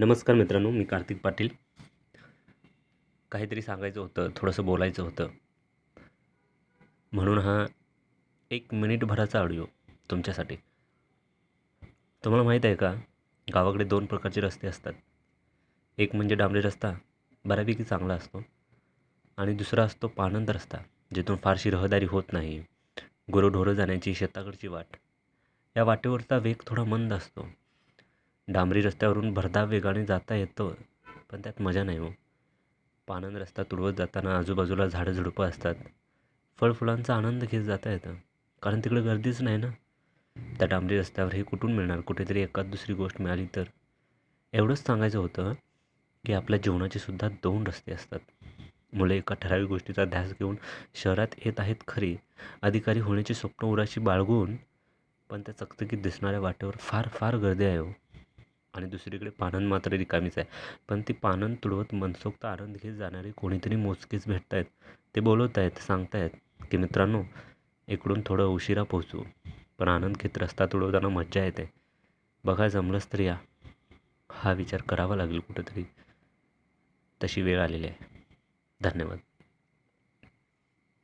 नमस्कार मित्रांनो मी कार्तिक पाटील. काहीतरी सांगायचं होतं थोडंसं बोलायचं होतं. म्हणून हा एक मिनिटभराचा ऑडिओ तुमच्यासाठी. तुम्हाला माहीत आहे का गावाकडे दोन प्रकारचे रस्ते असतात. एक म्हणजे डांबरी रस्ता बऱ्यापैकी चांगला असतो. आणि दुसरा असतो पाणंद रस्ता जिथून फारशी रहदारी होत नाही. गुरंढोरं जाण्याची शेताकडची वाट. या वाटेवरचा वेग थोडा मंद असतो. डांबरी रस्त्यावरून भरधाव वेगाने जाता येतं पण त्यात मजा नाही हो. पाणंद रस्ता तुडवत जाताना आजूबाजूला झाडं झुडपं असतात. फळफुलांचा आनंद घेत जाता येतं. कारण तिकडे गर्दीच नाही ना? त्या डांबरी रस्त्यावर हे कुठून मिळणार? कुठेतरी एखाद दुसरी गोष्ट मिळाली तर? एवढंच सांगायचं होतं की आपल्या जीवनाचे सुद्धा दोन रस्ते असतात. मुले एका ठराविक गोष्टीचा ध्यास घेऊन शहरात येत आहेत खरी. अधिकारी होण्याची स्वप्न उराशी बाळगून पण त्या चकचकीत दिसणाऱ्या वाटेवर फार फार गर्दी आहे हो. आणि दुसरीकडे पानंद मात्र रिकामीच आहे. पण ती पानंद तुडवत मनसोक्त आनंद घेत जाणारे कोणीतरी मोजकेच भेटत आहेत ते बोलवत आहेत सांगत आहेत की मित्रांनो इकडून थोडं उशिरा पोहोचू. पण आनंद घेत रस्ता तुडवताना मज्जा येते. बघा जमलंच तर या. हा विचार करावा लागेल कुठंतरी. तशी वेळ आलेली आहे. धन्यवाद.